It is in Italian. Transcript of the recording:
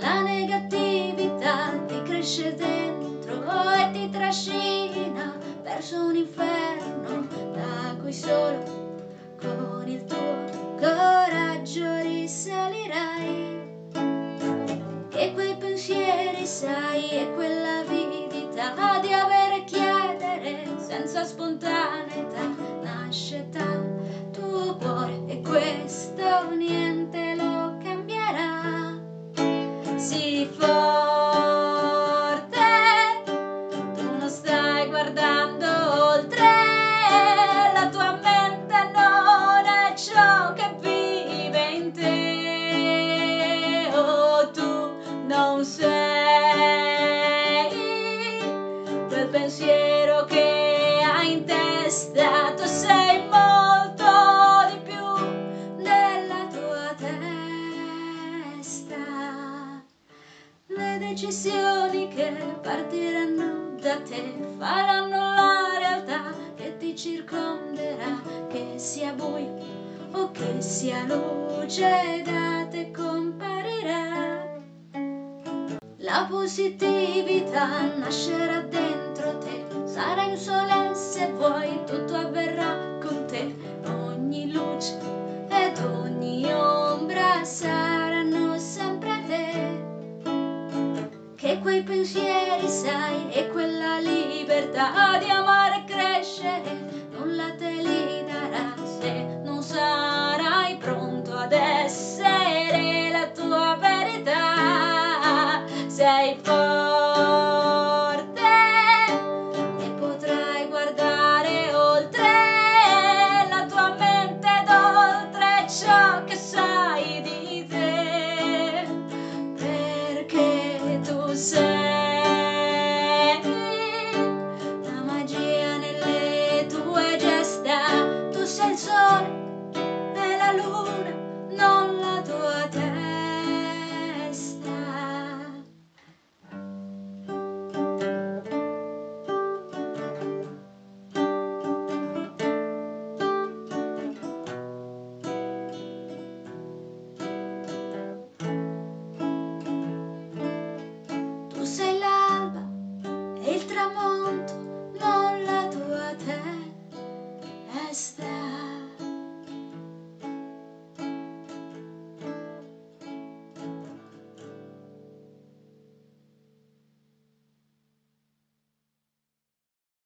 La negatività ti cresce dentro e ti trascina verso un inferno da cui solo con il tuo coraggio risalirai. E quei pensieri, sai, e quell'avidità di avere e chiedere senza spontaneità nasce dal tuo cuore e questo decisioni che partiranno da te faranno la realtà che ti circonderà, che sia buio o che sia luce da te comparirà. La positività nascerà dentro te, sarai un sole se vuoi, tutto avverrà che quei pensieri sai e quella libertà di amare tramonto, non la tua te,